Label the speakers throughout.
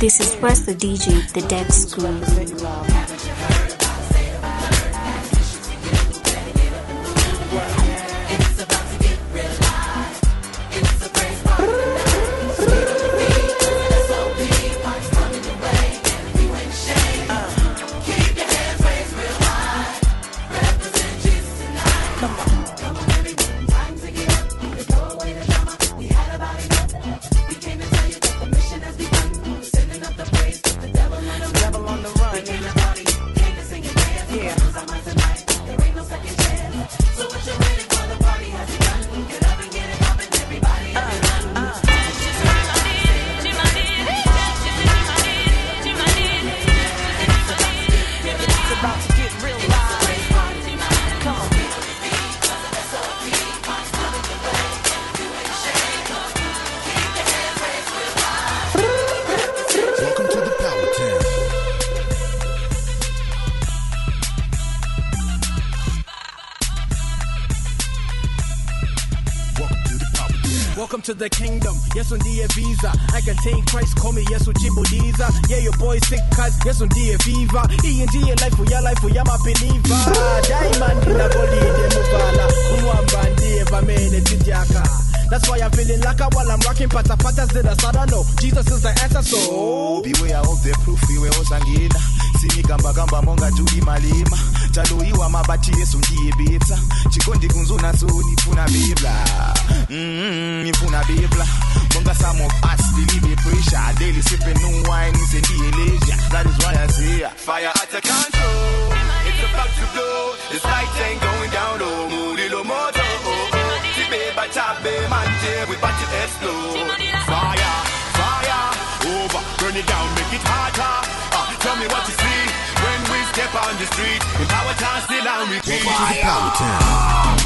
Speaker 1: This is West the DJ, the Dex Groove.
Speaker 2: Welcome to the
Speaker 3: kingdom. Yes, on dear visa. I contain Christ, call me yes, on Chibudiza. Yeah, your boy sick cuz, yes, on dear fever. E and G life for your life for your oh, my believer. Diamond in the body, the muvala. Kumwamba ndiye vamene tijaka. That's why I'm feeling like a while I'm rocking pata patas to the side. I Jesus is the answer, so.
Speaker 4: beware of the proof iwe osangena sinikambakamba monga juli malema taloiwa mabati yesu ndiyebetsa chikondi kunzo naso nifuna bebla mm, nifuna bebla monga some of us believe pressure. Daily sipping no wine is ndiye leisure that is why i say fire at a control. It's about to blow. This light ain't going down oh. Mulilo moto oh. Oh tibeba chabe manje we about to explode. Fire fire over. Burn it down make it hotter uh, tell me what you when step on the street in power town still on repeat
Speaker 2: to the Power Town.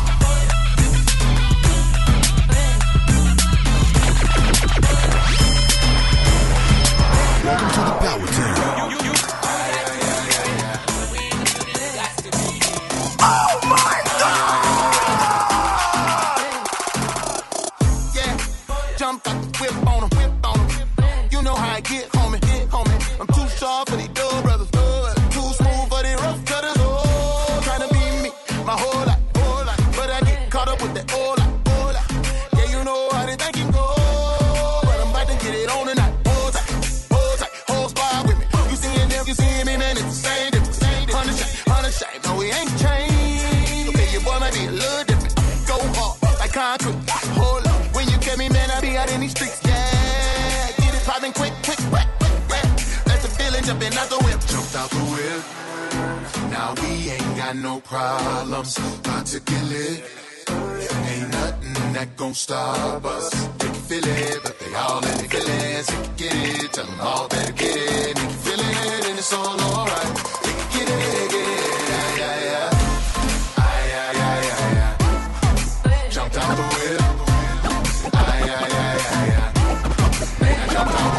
Speaker 5: Concrete. Hold up, when you get me, man, I be out in these streets. Yeah, get it poppin' quick, quick, quick, quick, quick. Let the feeling jumping out the whip.
Speaker 6: jumped out the whip. Now we ain't got no problems. About to kill it. Ain't nothing that gon' stop us. They can feel it, but they all in the feelings. They can get it, tell them all better get it. They can feel it, and it's all alright. They can get it, get it, yeah, yeah, yeah. Man, I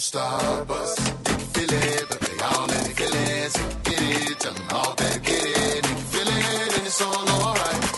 Speaker 6: that gon' stop us. They feel it, but they all in the feelings. Get it, tell them all better get it. They can feel it, and it's all alright.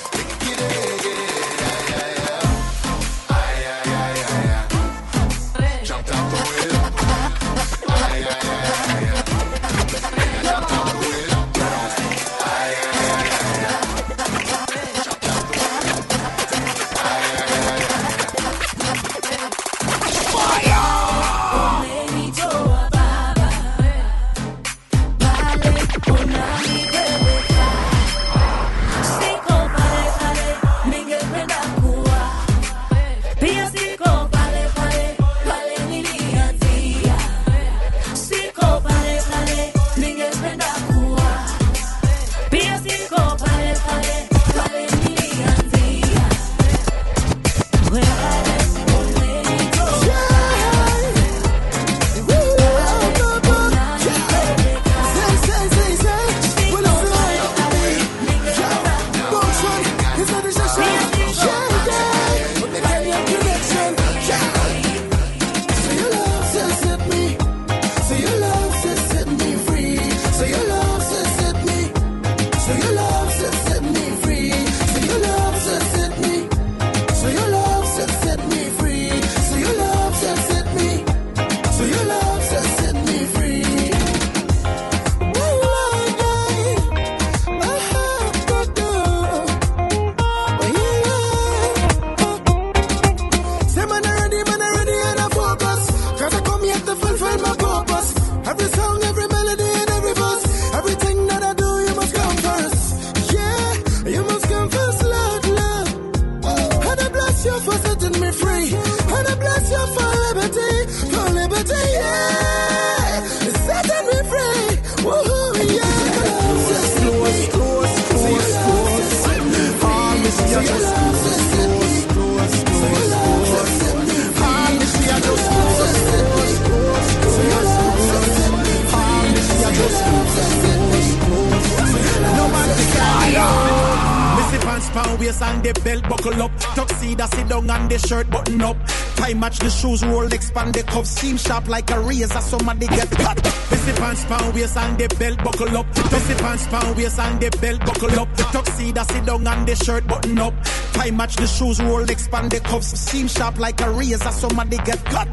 Speaker 3: Waist and the belt buckle up. Tuxedo sit down and the shirt button up. Tie match the shoes, roll expand the cuffs. Seam sharp like a razor, somebody get cut. Missy pants pound waist and the belt buckle up. Missy pants pound waist and the belt buckle up. Tuxedo sit down and the shirt button up. Tie match the shoes, roll expand the cuffs. Seam sharp like a razor, somebody get cut.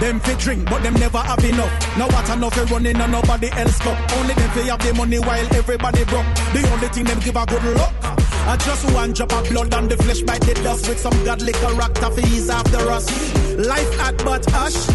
Speaker 3: Them fi drink, but them never have enough. Now what enough fi running and nobody else cup. Only them fi have the money while everybody broke. The only thing them give a good luck. I just want drop of blood on the flesh bite the dust with some godly character for ease off the rust. Life hot but hush.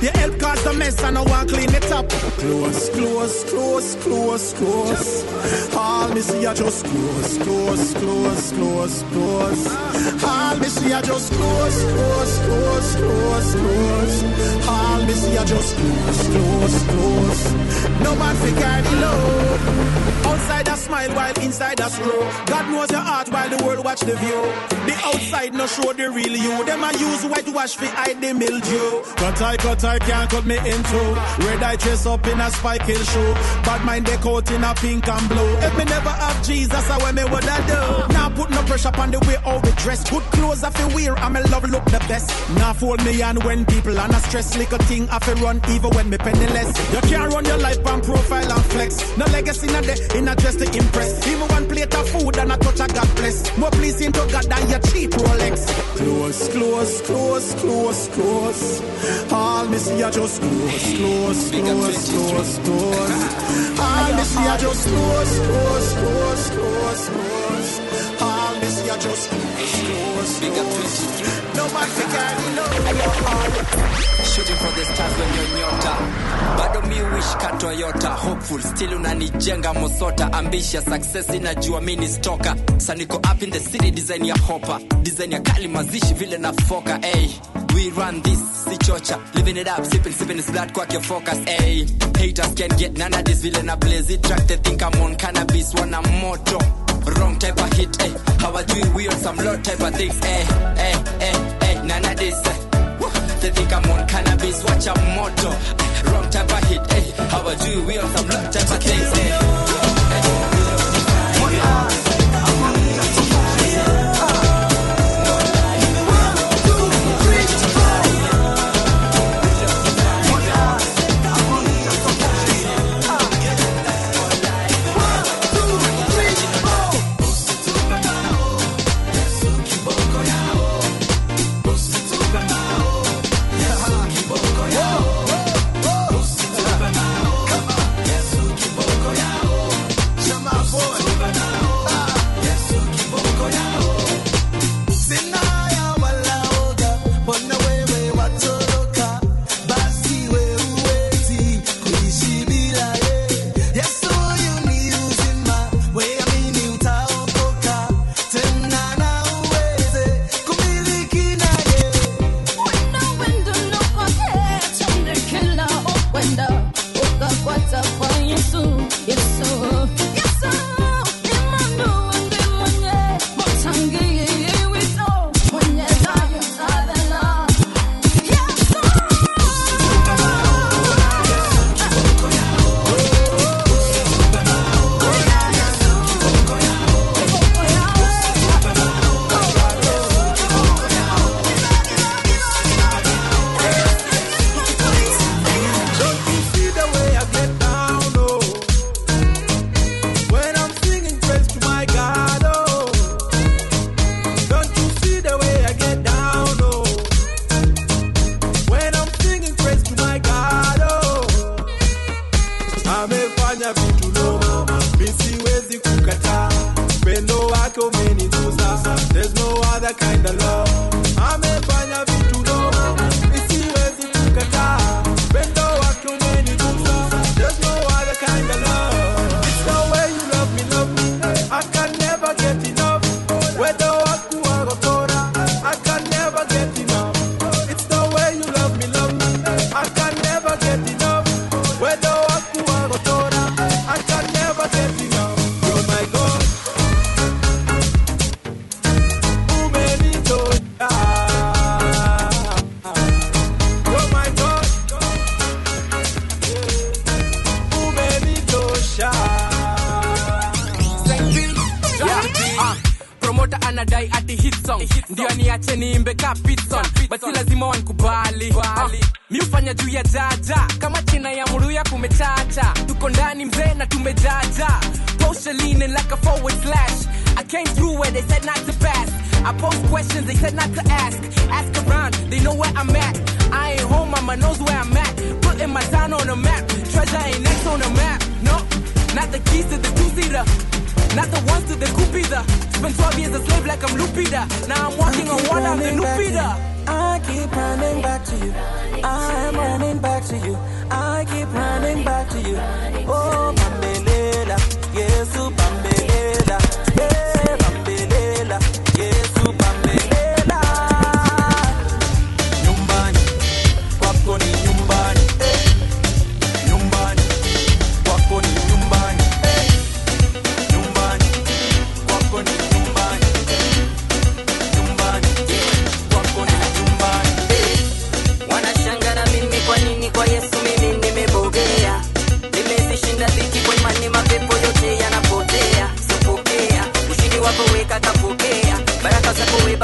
Speaker 3: The help cause the mess and I want clean it up. Close, close, close, close, close. All me see I just close, close, close, close, close. All me see I just close, close, close, close, close. All me see I just close, close, close. No man fi carry low. Outside I smile while inside I scroll. God knows your heart while the world watch the view. The outside no show the real you. Them I use whitewash fi hide the mildew. Cut I, cut I can't cut me into. Red I dress up in a spike hill shoe. Bad mind they coat in a pink and blue. If me never have Jesus, I wear me what I do. Now put no pressure upon the way how we dress. Good clothes I fi wear and me love look the best. Now fold me on when people on a stress. Little thing I fi run even when me penniless. You can't run your life on profile and flex. No legacy a day, in a dress to impress. Even one plate of food and a touch of God bless. More pleasing to God than your cheap Rolex. Close, close, close, close, close. All me see I just close, close, close, close, close. All me see I just close, close, close, close, close. All me see I just close, close, close. No man fi carry low.
Speaker 7: shooting for the stars when you're nyota bado mi wish ka toyota hopeful still unanijenga mosota ambitious success inajua mi ni stoka saniko up in the city design ya hopa design ya kali mazishi vile na foka hey. We run this si chocha living it up sipping sipping is blood kwake focus hey. haters can't get none of this vile na blaze it track they think I'm on cannabis wana moto wrong type of hit eh. hawajui we on some low type of things eh, eh, eh, eh. none of this eh. They think I'm on cannabis, watch a moto. Wrong type of hit, eh? How I do, it, we on some wrong type of things, eh?
Speaker 3: Mi
Speaker 8: hufanya juu ya jaja kama china ya muruya kumechacha tuko ndani mzee na tumejaja poshaline like a forward slash I came through where they said not to pass. I post questions, they said not to ask. Ask around, they know where I'm at. I ain't home, mama knows where I'm at. Putting my town on the map. Treasure ain't next on the map. No, not the keys to the two-seater. Not the ones to the either. Spent 12 years a slave like I'm Lupita. Now I'm walking on water, I'm the Peter.
Speaker 9: I keep running back to you. I'm running back to you. I keep running back to you. Oh, Bambelela,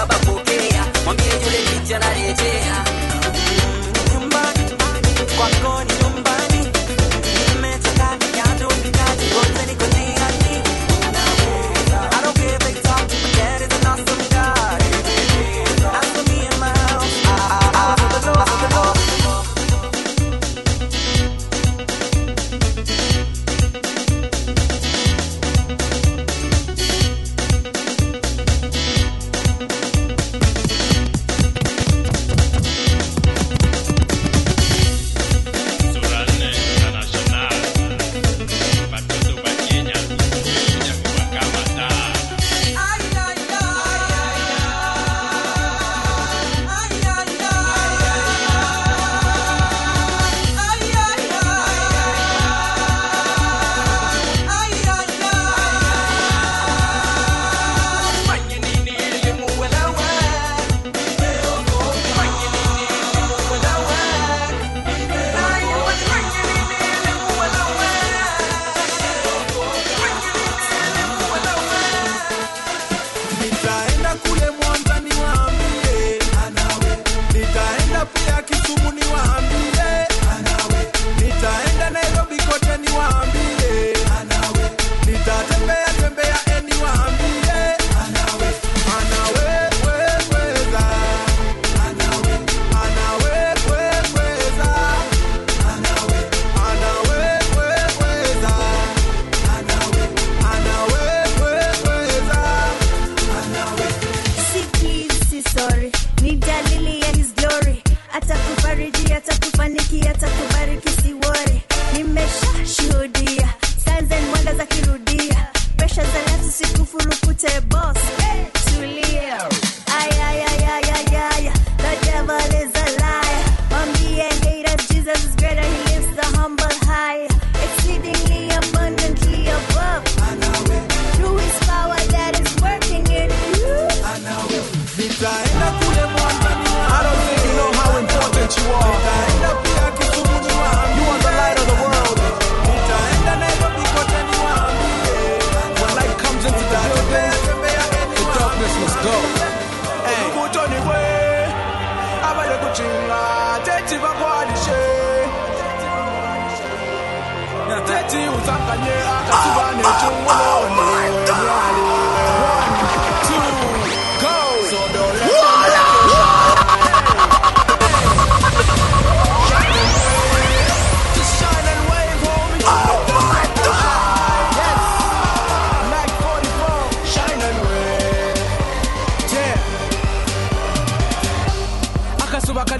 Speaker 7: baba pokea. Mwambie yule kijana narejea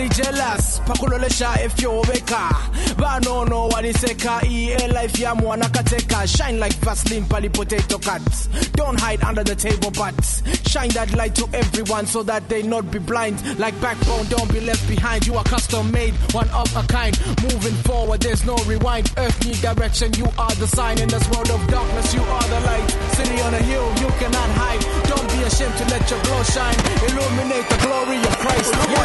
Speaker 9: kali jealous. Pakulolesha efyobeka banono waliseka iye life ya mwana kateka shine like vaseline pali potato cuts. Don't hide under the table but shine that light to everyone so that they not be blind. Like backbone don't be left behind. You are custom made one of a kind. Moving forward there's no rewind. Earth need direction you are the sign. In this world of darkness you are the light. City on a hill you cannot hide. Don't be ashamed to let your glow shine. Illuminate the glory of christ. yes.